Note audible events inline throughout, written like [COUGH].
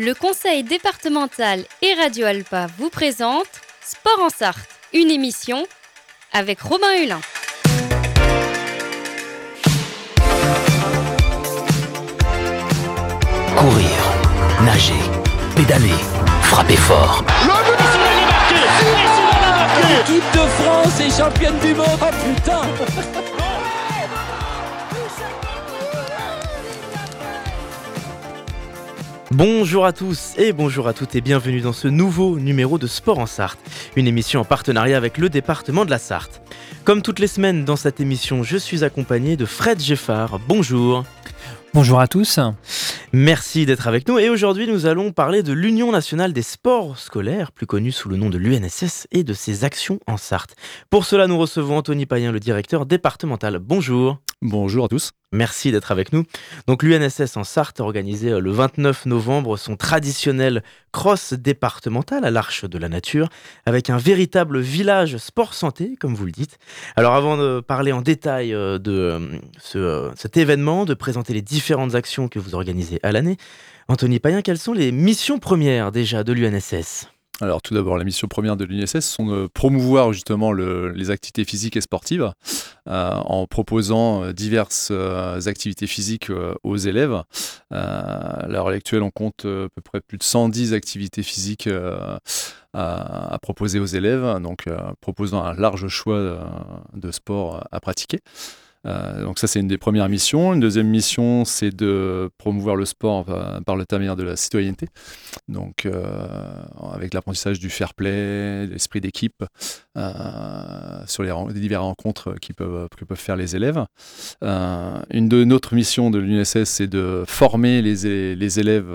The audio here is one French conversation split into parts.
Le conseil départemental et Radio Alpa vous présente Sport en Sarthe, une émission avec Robin Hulin. Courir, nager, pédaler, frapper fort. L'équipe de France est championne du monde. Oh putain Bonjour à tous et bonjour à toutes et bienvenue dans ce nouveau numéro de Sport en Sarthe, une émission en partenariat avec le département de la Sarthe. Comme toutes les semaines dans cette émission, je suis accompagné de Fred Geffard. Bonjour. Bonjour à tous. Merci d'être avec nous et aujourd'hui nous allons parler de l'Union nationale des sports scolaires, plus connue sous le nom de l'UNSS, et de ses actions en Sarthe. Pour cela nous recevons Anthony Payen, le directeur départemental. Bonjour. Bonjour à tous. Merci d'être avec nous. Donc l'UNSS en Sarthe a organisé euh, le 29 novembre son traditionnel cross départemental à l'Arche de la Nature avec un véritable village sport santé comme vous le dites. Alors avant de parler en détail euh, de euh, ce, cet événement, de présenter les différentes actions que vous organisez à l'année, Anthony Payen, quelles sont les missions premières déjà de l'UNSS? Alors tout d'abord, la mission première de l'UNSS sont de promouvoir justement les activités physiques et sportives euh, en proposant euh, diverses euh, activités physiques aux élèves. à l'heure actuelle, on compte à peu près plus de 110 activités physiques à, proposer aux élèves, donc proposant un large choix de sports à pratiquer. Euh, donc ça, c'est une des premières missions. Une deuxième mission, c'est de promouvoir le sport par le l'intermédiaire de la citoyenneté. Donc euh, avec l'apprentissage du fair play, l'esprit d'équipe, euh, sur les, les, diverses rencontres qui peuvent, que peuvent faire les élèves. une de notre missions de l'UNSS, c'est de former les, les élèves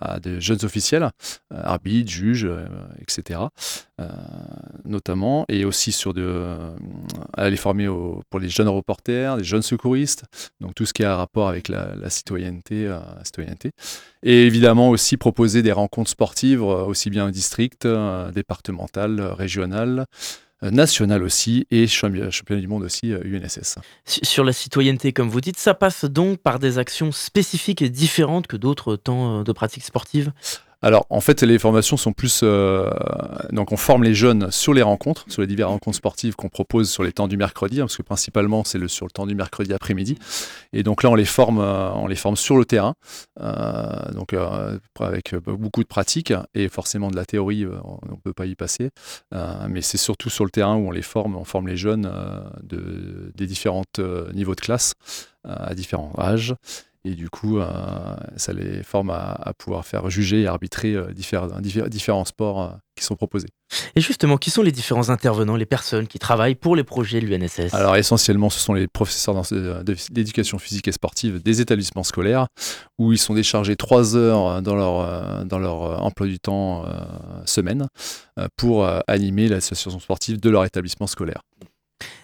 à, des jeunes officiels, arbitres, juges, etc. notamment, et aussi sur de, à les former pour les jeunes reporters des jeunes secouristes, donc tout ce qui a rapport avec la, euh, citoyenneté. Et évidemment aussi proposer des rencontres sportives, euh, aussi bien district, euh, départementales, régionales, nationales aussi, et championnat du monde aussi, UNSS. Sur la citoyenneté, comme vous dites, ça passe donc par des actions spécifiques et différentes que d'autres temps de pratique sportive alors, en fait, les formations sont plus. Euh, donc, on forme les jeunes sur les rencontres, sur les diverses rencontres sportives qu'on propose sur les temps du mercredi, hein, parce que principalement, c'est le, sur le temps du mercredi après-midi. Et donc là, on les forme, euh, on les forme sur le terrain, euh, donc avec beaucoup de pratique et forcément de la théorie, on ne peut pas y passer. mais c'est surtout sur le terrain où on les forme, on forme les jeunes de, des différents niveaux de classe à différents âges. Et du coup, euh, ça les forme à, pouvoir faire juger et arbitrer euh, différents, différents sports euh, qui sont proposés. Et justement, qui sont les différents intervenants, les personnes qui travaillent pour les projets de l'UNSS Alors essentiellement, ce sont les professeurs d'éducation physique et sportive des établissements scolaires, où ils sont déchargés trois heures dans leur, dans leur emploi du temps semaine pour animer l'association sportive de leur établissement scolaire.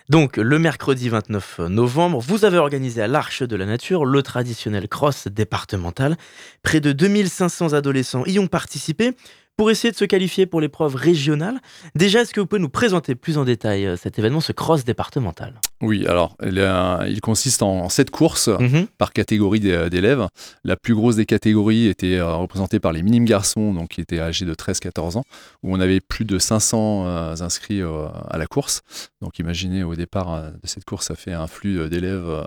Donc, le mercredi 29 novembre, vous avez organisé à l'Arche de la Nature le traditionnel cross départemental. Près de 2500 adolescents y ont participé pour essayer de se qualifier pour l'épreuve régionale. Déjà, est-ce que vous pouvez nous présenter plus en détail euh, cet événement, ce cross départemental? Oui, alors il consiste en sept courses mhm. par catégorie d'élèves. La plus grosse des catégories était euh, représentée par les minimes garçons, donc qui étaient âgés de 13-14 ans, où on avait plus de 500 euh, inscrits à la course. Donc imaginez au départ de cette course, ça fait un flux d'élèves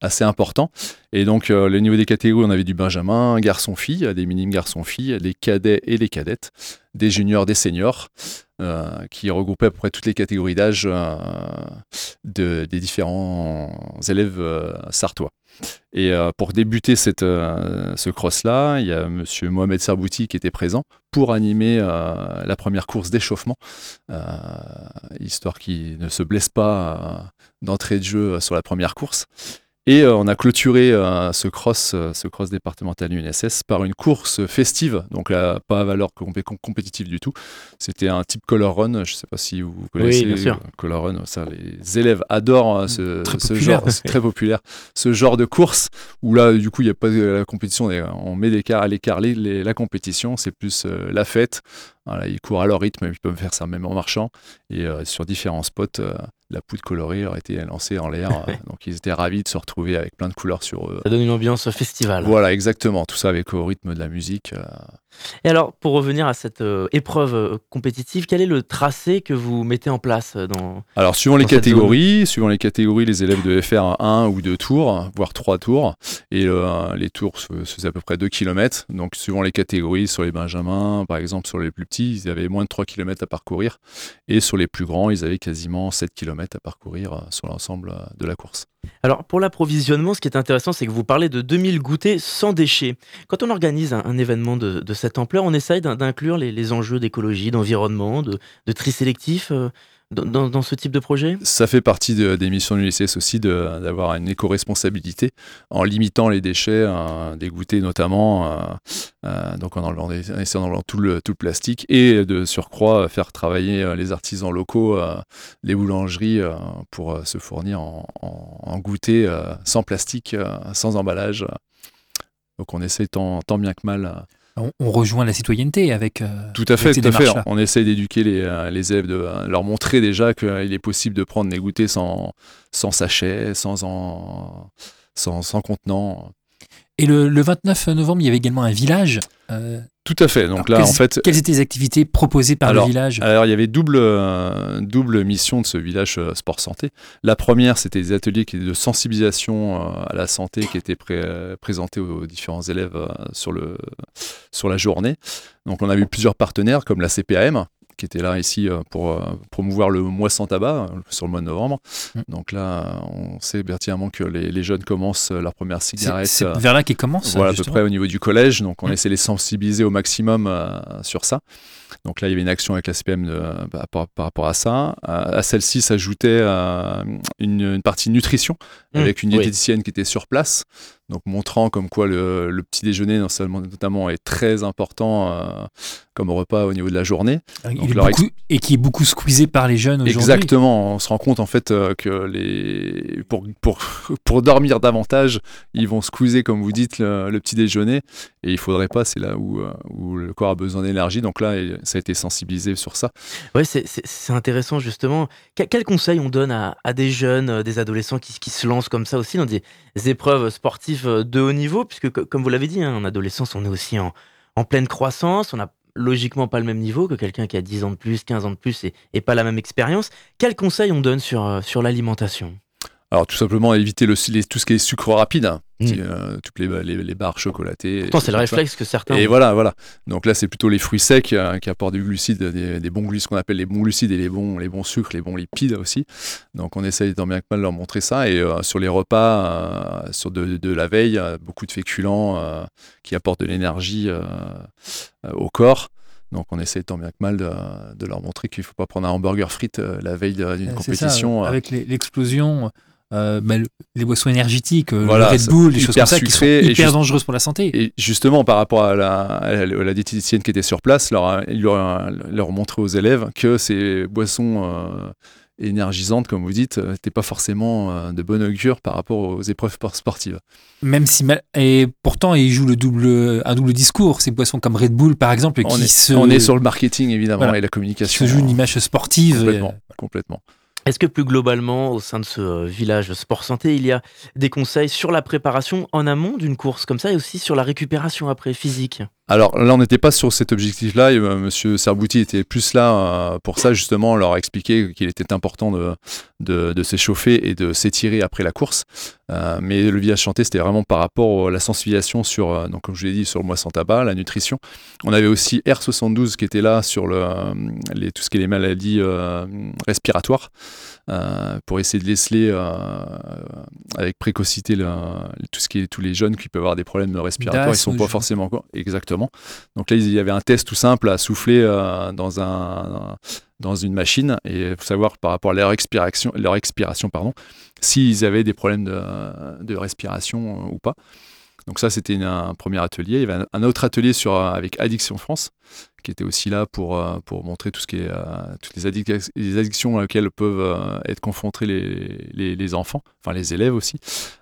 assez important. Et donc, le niveau des catégories, on avait du Benjamin, garçon-fille, des minimes garçons-filles, les cadets et les cadettes, des juniors, des seniors, euh, qui regroupaient à peu près toutes les catégories d'âge euh, des différents élèves sartois. Et pour débuter ce cross-là, il y a M. Mohamed Sarbouti qui était présent pour animer la première course d'échauffement, histoire qu'il ne se blesse pas d'entrée de jeu sur la première course. Et euh, on a clôturé euh, ce cross, euh, ce cross départemental UNSS par une course festive, donc là, pas à valeur compétitive du tout. C'était un type color run. Je ne sais pas si vous connaissez oui, color run. Ça, les élèves adorent ce, genre, c'est très populaire, ce genre de course où là, du coup, il n'y a pas de la compétition. On met à l'écart la compétition. C'est plus la fête Voilà, ils courent à leur rythme, ils peuvent faire ça même en marchant. Et sur différents spots, la poudre colorée aurait été lancée en l'air. [LAUGHS] donc ils étaient ravis de se retrouver avec plein de couleurs sur eux. Ça donne une ambiance festival. Voilà, exactement. Tout ça avec au rythme de la musique. Et alors, pour revenir à cette épreuve compétitive, quel est le tracé que vous mettez en place dans Alors, suivant les catégories, suivant les catégories, les élèves devaient faire un ou deux tours, voire trois tours. Et les tours se faisaient à peu près 2 km. Donc, suivant les catégories, sur les benjamins, par exemple, sur les plus petits, ils avaient moins de 3 km à parcourir. Et sur les plus grands, ils avaient quasiment 7 km à parcourir euh, sur l'ensemble euh, de la course. Alors pour l'approvisionnement, ce qui est intéressant, c'est que vous parlez de 2000 goûters sans déchets. Quand on organise un, événement de, cette ampleur, on essaye d'inclure les, enjeux d'écologie, d'environnement, de, tri sélectif. Euh, dans, ce type de projet Ça fait partie des missions de l'ULCS aussi d'avoir une éco-responsabilité en limitant les déchets, euh, des goûters notamment, euh, euh, donc en enlevant, tout le, tout plastique et de surcroît faire travailler les artisans locaux, les boulangeries pour se fournir en, en, goûter sans plastique, sans emballage. Donc on essaie tant bien que mal on, rejoint la citoyenneté avec. Euh, tout à fait, tout à fait. On essaie d'éduquer les, euh, les, élèves, de euh, leur montrer déjà qu'il est possible de prendre des goûters sans, sans sachet, sans, en, sans, sans contenant. Et le, 29 novembre, il y avait également un village. Euh, Tout à fait. Donc là, en fait, quelles étaient les activités proposées par le village Alors, il y avait double euh, double mission de ce village euh, sport santé. La première, c'était des ateliers qui de sensibilisation à la santé qui étaient présentés aux différents élèves sur le sur la journée. Donc, on a eu plusieurs partenaires comme la CPAM qui était là ici euh, pour euh, promouvoir le mois sans tabac euh, sur le mois de novembre. Mm. Donc là, on sait pertinemment que les, jeunes commencent leur première cigarette. C'est vers là qu'ils commencent Voilà, à peu près au niveau du collège. Donc on mm. essaie de les sensibiliser au maximum sur ça. Donc là, il y avait une action avec la CPM bah, par, rapport à ça. À, celle-ci s'ajoutait une, partie nutrition mm. avec une diététicienne qui était sur place donc montrant comme quoi le, petit déjeuner notamment est très important euh, comme repas au niveau de la journée. et qui est beaucoup squeezé par les jeunes aujourd'hui. Exactement, on se rend compte en fait euh, que les pour, pour, pour dormir davantage, ils vont squeezer comme vous dites le, petit déjeuner et il faudrait pas, c'est là où, euh, où le corps a besoin d'énergie. Donc là, ça a été sensibilisé sur ça. Ouais, c'est intéressant justement. Quel conseil on donne à, à des jeunes, des adolescents qui, qui, se lancent comme ça aussi dans des épreuves sportives euh, de haut niveau, puisque comme vous l'avez dit, hein, en adolescence, on est aussi en, pleine croissance, on n'a logiquement pas le même niveau que quelqu'un qui a 10 ans de plus, 15 ans de plus et, pas la même expérience. Quels conseils on donne sur, euh, sur l'alimentation? Alors tout simplement éviter le, tout ce qui est sucre rapide, mm. euh, toutes les, les, barres chocolatées. Pourtant c'est le réflexe que certains. Et voilà, voilà. Donc là c'est plutôt les fruits secs euh, qui apportent du glucide, des, bons glucides, ce qu'on appelle les bons glucides et les bons, les bons sucres, les bons lipides aussi. Donc on essaye tant bien que mal de leur montrer ça. Et euh, sur les repas, sur de, de, la veille, beaucoup de féculents qui apportent de l'énergie au corps. Donc on essaie tant bien que mal de, leur montrer qu'il ne faut pas prendre un hamburger frites la veille d'une compétition. avec l'explosion euh, bah, les boissons énergétiques, euh, le Red Bull, des choses comme ça qui sont hyper dangereuses pour la santé. Et justement, par rapport à la, la, diététicienne qui était sur place, leur, leur, leur montrer aux élèves que ces boissons euh, énergisantes, comme vous dites, n'étaient pas forcément de bonne augure par rapport aux épreuves sportives. Même si et pourtant ils jouent le double, un double discours. Ces boissons comme Red Bull, par exemple, on qui est, se... on est sur le marketing évidemment et la communication. Se joue une image sportive. Complètement. complètement. Est-ce que plus globalement, au sein de ce euh, village sport santé, il y a des conseils sur la préparation en amont d'une course comme ça et aussi sur la récupération après physique? Alors là, on n'était pas sur cet objectif-là. Euh, Monsieur Serbouti était plus là euh, pour ça, justement, leur expliquer qu'il était important de, s'échauffer et de s'étirer après la course. Euh, mais le village chanté, c'était vraiment par rapport à la sensibilisation sur, donc comme je l'ai dit, sur le mois sans tabac, la nutrition. On avait aussi R72 qui était là sur le, tout ce qui est les maladies respiratoires. Pour essayer de déceler avec précocité tout ce qui est tous les jeunes qui peuvent avoir des problèmes respiratoires, ils sont pas forcément exactement donc là, il y avait un test tout simple à souffler euh, dans, un, dans une machine et faut savoir par rapport à leur expiration, leur expiration pardon, s'ils avaient des problèmes de, respiration euh, ou pas. Donc ça, c'était un premier atelier. Il y avait un, autre atelier sur, avec Addiction France qui était aussi là pour, pour montrer tout ce qui est, toutes les, les, addictions auxquelles peuvent être confrontés les, les, enfants, enfin les élèves aussi.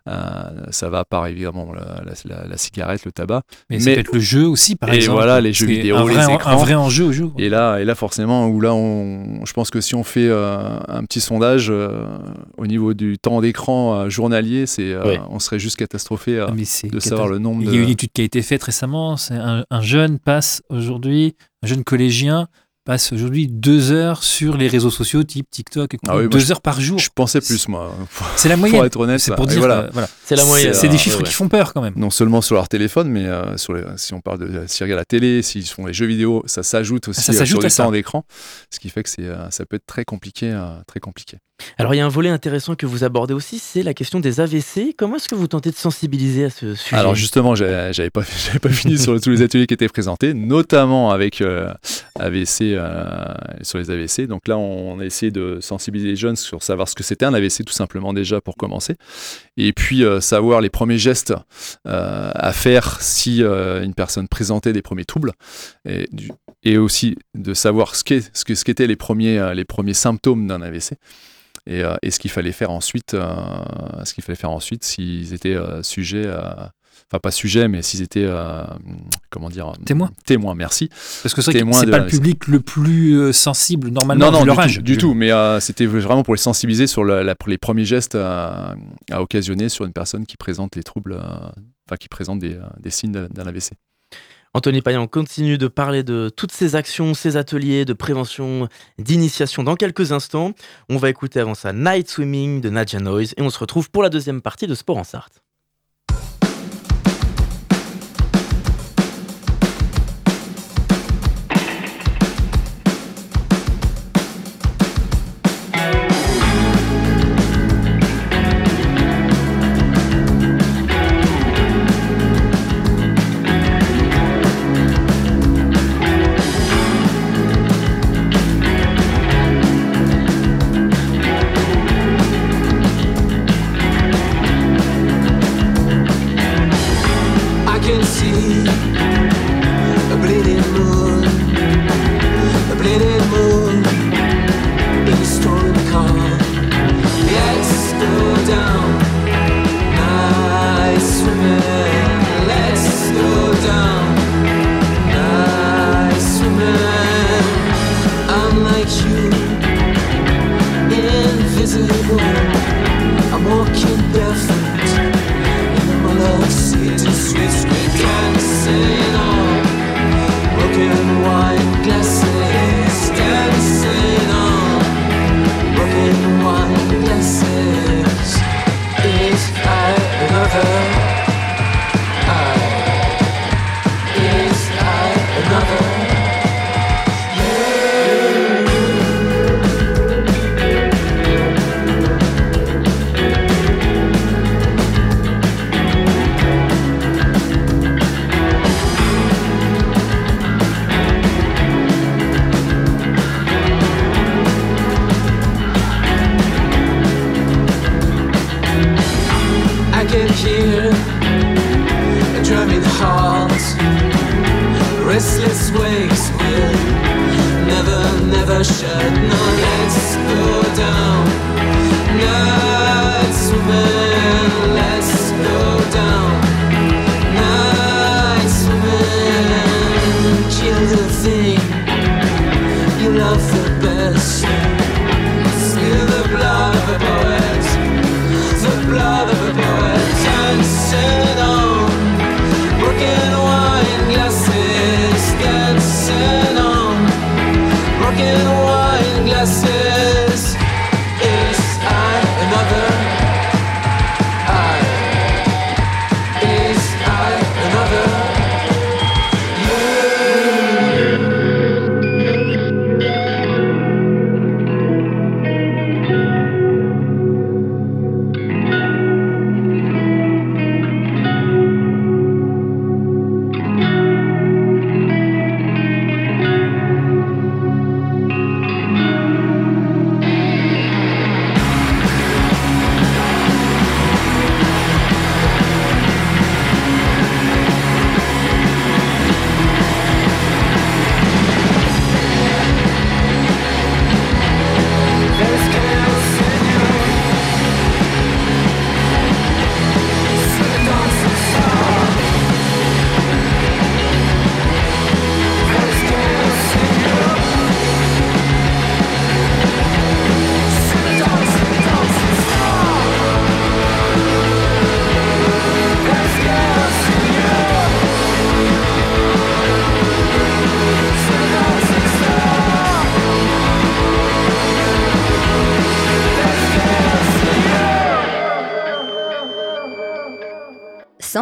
ça va par évidemment la, la, cigarette, le tabac. Mais, mais ça peut être le jeu aussi, par exemple. Et voilà, les jeux vidéo, un vrai, les écrans. Un vrai enjeu au jeu. Et là, et là, forcément, où là, on, je pense que si on fait un petit sondage au niveau du temps d'écran journalier, c'est, on serait juste catastrophé ah, de savoir le nombre. Il y a une étude qui a été faite récemment. Un jeune passe aujourd'hui, un jeune collégien passe aujourd'hui deux heures sur les réseaux sociaux type TikTok, ah deux heures par jour. Je pensais plus moi. C'est la [LAUGHS] moyenne. Pour être honnête, c'est pour dire. Voilà. C'est la moyenne. C'est des chiffres qui font peur quand même. Non seulement sur leur téléphone, mais euh, sur les, si on parle de s'ils regardent la télé, s'ils font les jeux vidéo, ça s'ajoute aussi ça euh, sur le temps d'écran, ce qui fait que c'est euh, ça peut être très compliqué, très compliqué. Alors il y a un volet intéressant que vous abordez aussi, c'est la question des AVC. Comment est-ce que vous tentez de sensibiliser à ce sujet? Alors justement, j'avais pas, [LAUGHS] pas fini sur tous les ateliers qui étaient présentés, notamment avec euh, AVC, euh, sur les AVC. Donc là, on a essayé de sensibiliser les jeunes sur savoir ce que c'était un AVC tout simplement déjà pour commencer. Et puis euh, savoir les premiers gestes à faire si une personne présentait des premiers troubles. Et, aussi de savoir ce qu'étaient ce ce les, premiers, les premiers symptômes d'un AVC. Euh, et, ce qu'il fallait faire ensuite, euh, ce qu'il fallait faire ensuite s'ils étaient euh, sujets enfin pas sujets, mais s'ils étaient, comment dire, témoins. Témoins, merci. Parce que c'est pas le public le plus sensible normalement non, non, leur du âge. Tout, du tout, mais c'était vraiment pour les sensibiliser sur les premiers gestes à, occasionner sur une personne qui présente les troubles, enfin qui présente des, des signes d'un AVC. Anthony Payan continue de parler de toutes ces actions, ces ateliers de prévention, d'initiation dans quelques instants. On va écouter avant ça Night Swimming de Nadja Noise et on se retrouve pour la deuxième partie de Sport en Sarthe. here. Drumming heart, Restless wakes will Never, never shut No, let's go down. Let's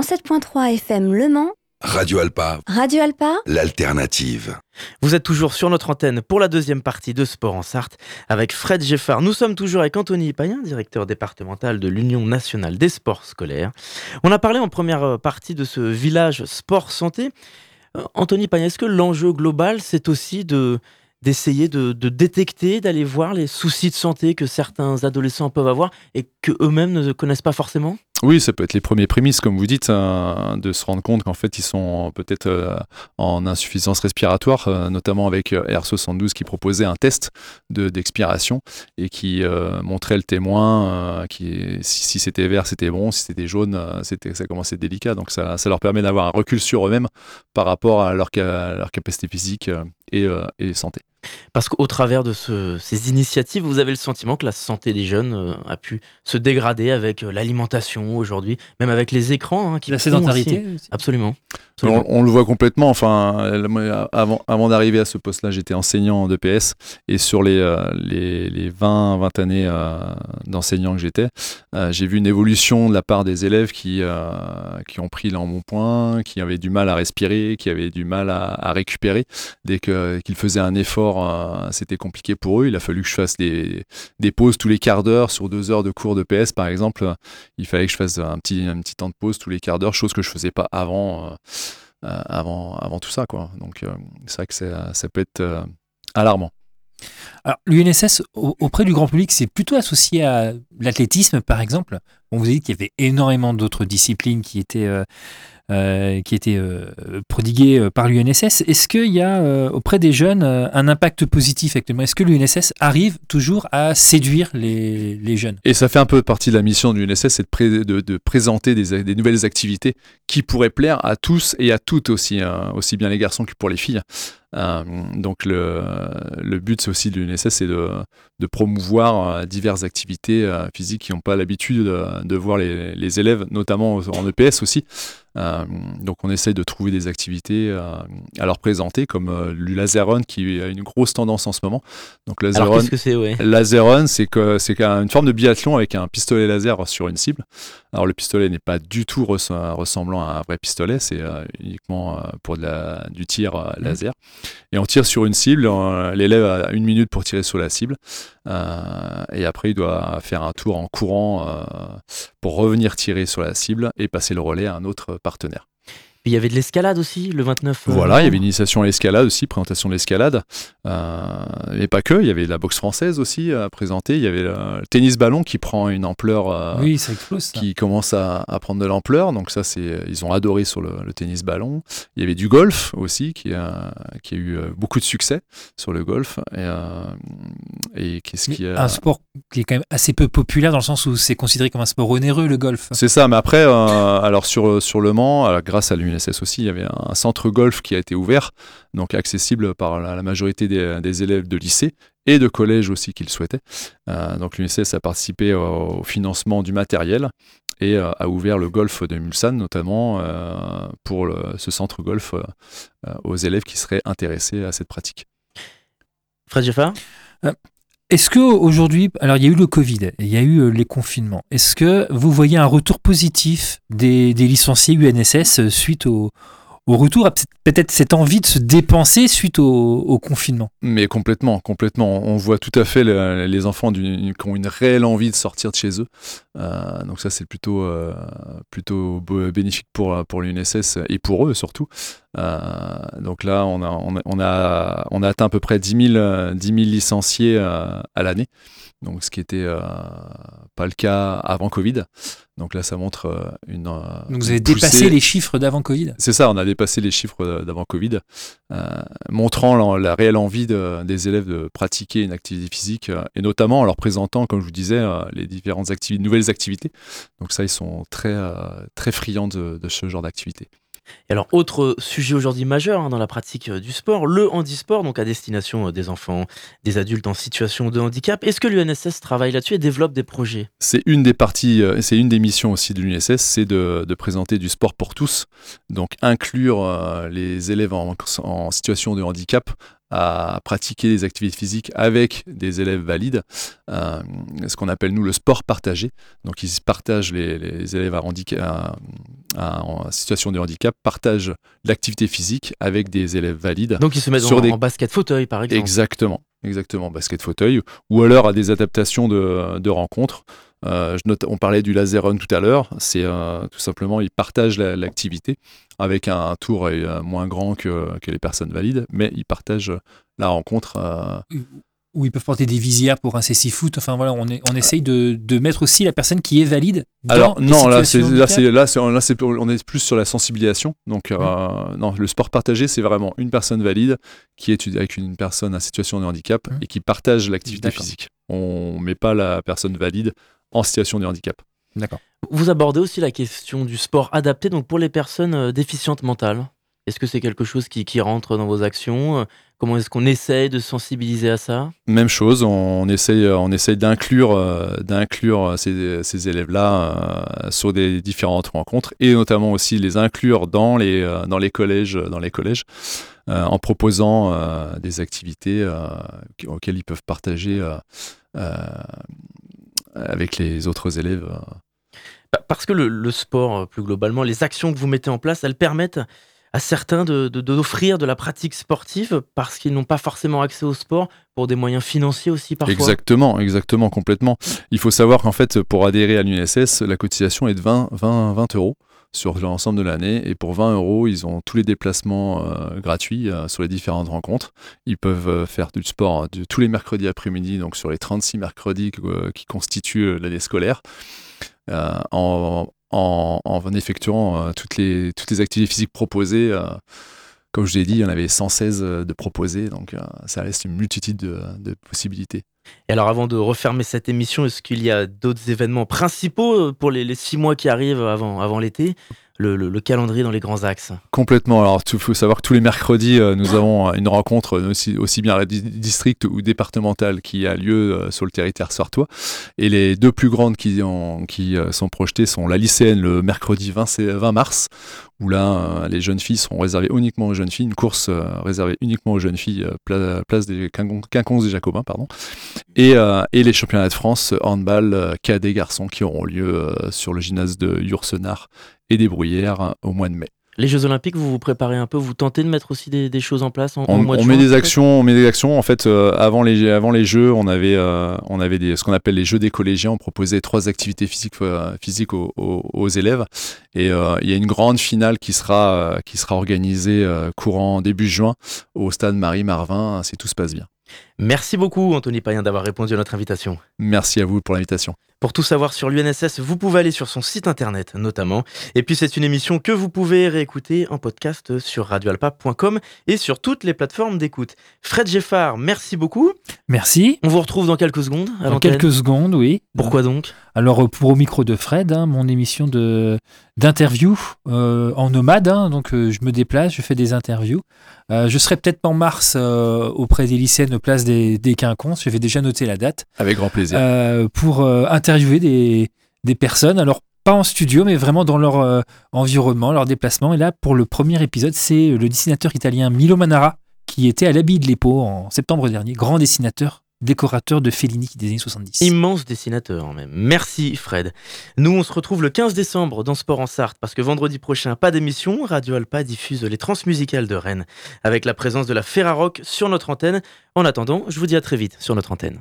107.3 FM Le Mans. Radio Alpa. Radio Alpa. L'alternative. Vous êtes toujours sur notre antenne pour la deuxième partie de Sport en Sarthe avec Fred Geffard. Nous sommes toujours avec Anthony Payen, directeur départemental de l'Union nationale des sports scolaires. On a parlé en première partie de ce village sport santé. Euh, Anthony Payen, est-ce que l'enjeu global, c'est aussi de d'essayer de, détecter, d'aller voir les soucis de santé que certains adolescents peuvent avoir et que eux-mêmes ne connaissent pas forcément? Oui, ça peut être les premiers prémices, comme vous dites, hein, de se rendre compte qu'en fait, ils sont peut-être euh, en insuffisance respiratoire, euh, notamment avec euh, R72 qui proposait un test d'expiration et qui montrait le témoin, qui, si, c'était vert, c'était bon, si c'était jaune, c'était, ça commençait délicat. Donc ça, leur permet d'avoir un recul sur eux-mêmes par rapport à leur, capacité physique et santé. Parce qu'au travers de ces initiatives, vous avez le sentiment que la santé des jeunes euh, a pu se dégrader avec euh, l'alimentation aujourd'hui, même avec les écrans. Hein, qui la sédentarité Absolument. On, le voit complètement. Enfin, avant, avant d'arriver à ce poste-là, j'étais enseignant de PS et sur les, euh, les, les, 20, 20 années euh, d'enseignant que j'étais, euh, j'ai vu une évolution de la part des élèves qui, qui ont pris l'embonpoint, qui avaient du mal à respirer, qui avaient du mal à, récupérer. Dès qu'ils faisaient un effort, c'était compliqué pour eux. Il a fallu que je fasse des, des pauses tous les quarts d'heure sur deux heures de cours de PS, par exemple. Il fallait que je fasse un petit, un petit temps de pause tous les quarts d'heure, chose que je faisais pas avant. Euh, avant, avant tout ça. Quoi. Donc euh, c'est vrai que ça peut être euh, alarmant. Alors, l'UNSS, auprès du grand public, c'est plutôt associé à l'athlétisme, par exemple. On vous a dit qu'il y avait énormément d'autres disciplines qui étaient euh, qui était euh, prodigué euh, par l'UNSS. Est-ce qu'il y a auprès des jeunes un impact positif actuellement? Est-ce que l'UNSS arrive toujours à séduire les, jeunes? Et ça fait un peu partie de la mission de l'UNSS, c'est de, présenter des, des, nouvelles activités qui pourraient plaire à tous et à toutes aussi, hein, aussi bien les garçons que pour les filles. Euh, donc le, le but c'est aussi de l'UNSS, c'est de, de, promouvoir diverses activités physiques qui n'ont pas l'habitude de, de, voir les, les, élèves, notamment en EPS aussi, euh, donc on essaye de trouver des activités euh, à leur présenter, comme euh, le laser run qui a une grosse tendance en ce moment. Donc laser Alors, que c'est ouais? Laser run, c'est que c'est une forme de biathlon avec un pistolet laser sur une cible. Alors le pistolet n'est pas du tout ressemblant à un vrai pistolet, c'est uniquement pour de la, du tir mmh. Et on tire sur une cible, l'élève a une minute pour tirer sur la cible. et après, il doit faire un tour en courant pour revenir tirer sur la cible et passer le relais à un autre partenaire il y avait de l'escalade aussi, le 29. Euh, voilà, il y avait une initiation à l'escalade aussi, présentation de l'escalade. Euh, et pas que, il y avait la boxe française aussi à présenter. Il y avait le, tennis ballon qui prend une ampleur. Euh, oui, ça explose. Qui commence à, prendre de l'ampleur. Donc, ça, c'est, ils ont adoré sur le, tennis ballon. Il y avait du golf aussi qui a, qui a eu beaucoup de succès sur le golf. Et, et qu'est-ce qui a... Un sport qui est quand même assez peu populaire dans le sens où c'est considéré comme un sport onéreux, le golf. C'est ça, mais après, alors sur, sur le Mans, grâce à lui aussi, il y avait un centre golf qui a été ouvert, donc accessible par la, majorité des, élèves de lycée et de collège aussi qui le souhaitaient. Euh, donc l'UNSS a participé au, financement du matériel et euh, a ouvert le golf de Mulsanne notamment euh, pour ce centre golf aux élèves qui seraient intéressés à cette pratique. Fred Jeffard est-ce que aujourd'hui, alors il y a eu le Covid, il y a eu les confinements. Est-ce que vous voyez un retour positif des, des licenciés UNSS suite au, au retour? À peut-être cette envie de se dépenser suite au, confinement. Mais complètement, complètement. On voit tout à fait les, enfants qui ont une réelle envie de sortir de chez eux. Euh, donc ça, c'est plutôt, euh, plutôt bénéfique pour, pour l'UNSS et pour eux surtout. Euh, donc là, on a, on, a, on a atteint à peu près 10 000, 10 000 licenciés à l'année donc ce qui n'était euh, pas le cas avant Covid. Donc là, ça montre euh, une. Euh, donc vous avez dépassé les chiffres d'avant Covid? C'est ça, on a dépassé les chiffres d'avant Covid, montrant la, réelle envie des élèves de pratiquer une activité physique et notamment en leur présentant, comme je vous disais, les différentes activités, nouvelles activités. Donc ça, ils sont très, très friands de, de ce genre d'activité. Alors, autre sujet aujourd'hui majeur hein, dans la pratique euh, du sport, le handisport, donc à destination euh, des enfants, des adultes en situation de handicap. Est-ce que l'UNSS travaille là-dessus et développe des projets? C'est une des parties, euh, c'est une des missions aussi de l'UNSS, c'est de, présenter du sport pour tous, donc inclure les élèves en, situation de handicap à pratiquer des activités physiques avec des élèves valides, euh, ce qu'on appelle nous le sport partagé. Donc ils partagent les, élèves à en situation de handicap, partagent l'activité physique avec des élèves valides. Donc ils se mettent en, basket fauteuil par exemple. Exactement, exactement, basket fauteuil, ou alors à des adaptations de, de rencontres. Euh, je note, on parlait du laser run tout à l'heure. C'est euh, tout simplement, ils partagent l'activité avec un, tour euh, moins grand que, les personnes valides, mais ils partagent la rencontre. Où ils peuvent porter des visières pour un CC foot. Enfin voilà, on, est, on essaye de, mettre aussi la personne qui est valide. Dans Alors non, là c'est là c'est là c'est on est plus sur la sensibilisation. Donc non, le sport partagé c'est vraiment une personne valide qui est avec une personne en situation de handicap et qui partage l'activité physique. On met pas la personne valide en situation de handicap. D'accord. Vous abordez aussi la question du sport adapté donc pour les personnes euh, déficientes mentales. Est-ce que c'est quelque chose qui, qui, rentre dans vos actions Comment est-ce qu'on essaye de sensibiliser à ça? Même chose, on essaye, on essaye d'inclure, euh, d'inclure ces, ces élèves-là euh, sur des différentes rencontres et notamment aussi les inclure dans les, dans les collèges, dans les collèges en proposant des activités auxquelles ils peuvent partager avec les autres élèves. Bah, parce que le, sport, euh, plus globalement, les actions que vous mettez en place, elles permettent à certains d'offrir de, d'offrir de, la pratique sportive parce qu'ils n'ont pas forcément accès au sport pour des moyens financiers aussi parfois. Exactement, exactement, complètement. Il faut savoir qu'en fait, pour adhérer à l'UNSS, la cotisation est de 20, 20, 20 euros sur l'ensemble de l'année. Et pour 20 euros, ils ont tous les déplacements euh, gratuits euh, sur les différentes rencontres. Ils peuvent euh, faire du sport de, tous les mercredis après-midi, donc sur les 36 mercredis qui constituent l'année scolaire, en, effectuant toutes les activités physiques proposées. Comme je l'ai dit, il y en avait 116 de proposés, donc ça reste une multitude de, possibilités. Et alors avant de refermer cette émission, est-ce qu'il y a d'autres événements principaux euh, pour les, six mois qui arrivent avant l'été? Le, calendrier dans les grands axes Complètement. Alors, il faut savoir que tous les mercredis, euh, nous avons une rencontre aussi, aussi bien district ou départementale qui a lieu euh, sur le territoire sartois. Et les deux plus grandes qui, ont, qui sont projetées sont la lycéenne le mercredi 20, 20 mars, où là, euh, les jeunes filles seront réservées uniquement aux jeunes filles, une course euh, réservée uniquement aux jeunes filles, euh, place des quinconces des Jacobins, pardon, et, et, les championnats de France handball cadets garçons qui auront lieu sur le gymnase de Yourcenar et des Bruyères au mois de mai. Les Jeux Olympiques, vous vous préparez un peu, vous tentez de mettre aussi des, choses en place en, on, mois de on met des actions, on met des actions. En fait, euh, avant les avant les Jeux, on avait euh, on avait des, ce qu'on appelle les Jeux des collégiens. On proposait trois activités physiques euh, physiques aux, aux, élèves. Et il y a une grande finale qui sera qui sera organisée courant début juin au stade Marie Marvin si tout se passe bien. Merci beaucoup Anthony Payen d'avoir répondu à notre invitation. Merci à vous pour l'invitation. Pour tout savoir sur l'UNSS, vous pouvez aller sur son site internet notamment. Et puis c'est une émission que vous pouvez réécouter en podcast sur radioalpa.com et sur toutes les plateformes d'écoute. Fred Geffard, merci beaucoup. Merci. On vous retrouve dans quelques secondes. dans quelques secondes, oui. Pourquoi donc? Alors pour au micro de Fred, hein, mon émission de d'interview euh, en nomade, hein, donc euh, je me déplace, je fais des interviews. Euh, je serai peut-être en mars auprès des lycéennes place des, des Quinconces, je vais déjà noter la date. Avec grand plaisir. pour interviewer des, des, personnes, alors pas en studio, mais vraiment dans leur environnement, leur déplacement. Et là, pour le premier épisode, c'est le dessinateur italien Milo Manara qui était à l'habit de l'EPO en septembre dernier, grand dessinateur décorateur de Fellini des années 70. Immense dessinateur même. Merci Fred. Nous on se retrouve le 15 décembre dans Sport en Sarthe parce que vendredi prochain pas d'émission, Radio Alpa diffuse les transmusicales de Rennes avec la présence de la Ferrarock sur notre antenne. En attendant, je vous dis à très vite sur notre antenne.